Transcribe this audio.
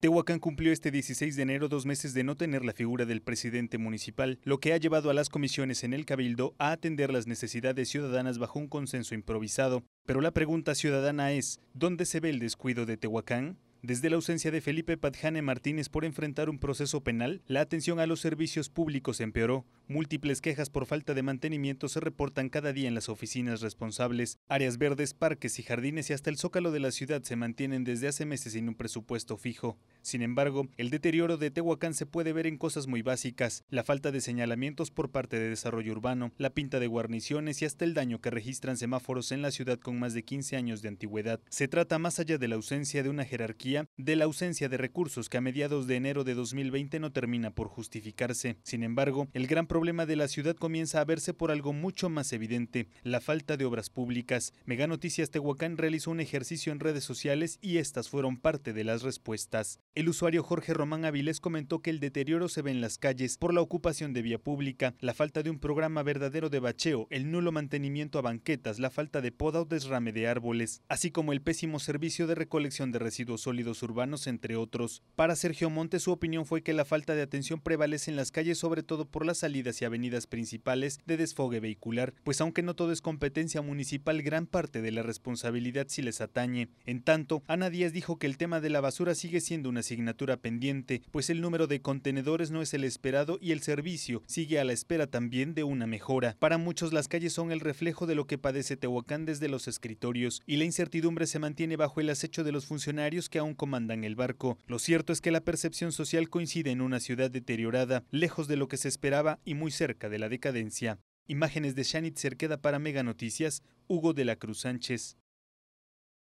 Tehuacán cumplió este 16 de enero dos meses de no tener la figura del presidente municipal, lo que ha llevado a las comisiones en el Cabildo a atender las necesidades ciudadanas bajo un consenso improvisado. Pero la pregunta ciudadana es, ¿dónde se ve el descuido de Tehuacán? Desde la ausencia de Felipe Padjane Martínez por enfrentar un proceso penal, la atención a los servicios públicos empeoró. Múltiples quejas por falta de mantenimiento se reportan cada día en las oficinas responsables. Áreas verdes, parques y jardines y hasta el zócalo de la ciudad se mantienen desde hace meses sin un presupuesto fijo. Sin embargo, el deterioro de Tehuacán se puede ver en cosas muy básicas, la falta de señalamientos por parte de desarrollo urbano, la pinta de guarniciones y hasta el daño que registran semáforos en la ciudad con más de 15 años de antigüedad. Se trata más allá de la ausencia de una jerarquía de la ausencia de recursos que a mediados de enero de 2020 no termina por justificarse. Sin embargo, el gran problema de la ciudad comienza a verse por algo mucho más evidente, la falta de obras públicas. Mega Noticias Tehuacán realizó un ejercicio en redes sociales y estas fueron parte de las respuestas. El usuario Jorge Román Avilés comentó que el deterioro se ve en las calles por la ocupación de vía pública, la falta de un programa verdadero de bacheo, el nulo mantenimiento a banquetas, la falta de poda o desrame de árboles, así como el pésimo servicio de recolección de residuos sólidos urbanos, entre otros. Para Sergio Montes, su opinión fue que la falta de atención prevalece en las calles, sobre todo por las salidas y avenidas principales de desfogue vehicular, pues aunque no todo es competencia municipal, gran parte de la responsabilidad sí les atañe. En tanto, Ana Díaz dijo que el tema de la basura sigue siendo una asignatura pendiente, pues el número de contenedores no es el esperado y el servicio sigue a la espera también de una mejora. Para muchos las calles son el reflejo de lo que padece Tehuacán desde los escritorios y la incertidumbre se mantiene bajo el acecho de los funcionarios que aún comandan el barco. Lo cierto es que la percepción social coincide en una ciudad deteriorada, lejos de lo que se esperaba y muy cerca de la decadencia. Imágenes de Shanit Cerqueda para Mega Noticias, Hugo de la Cruz Sánchez.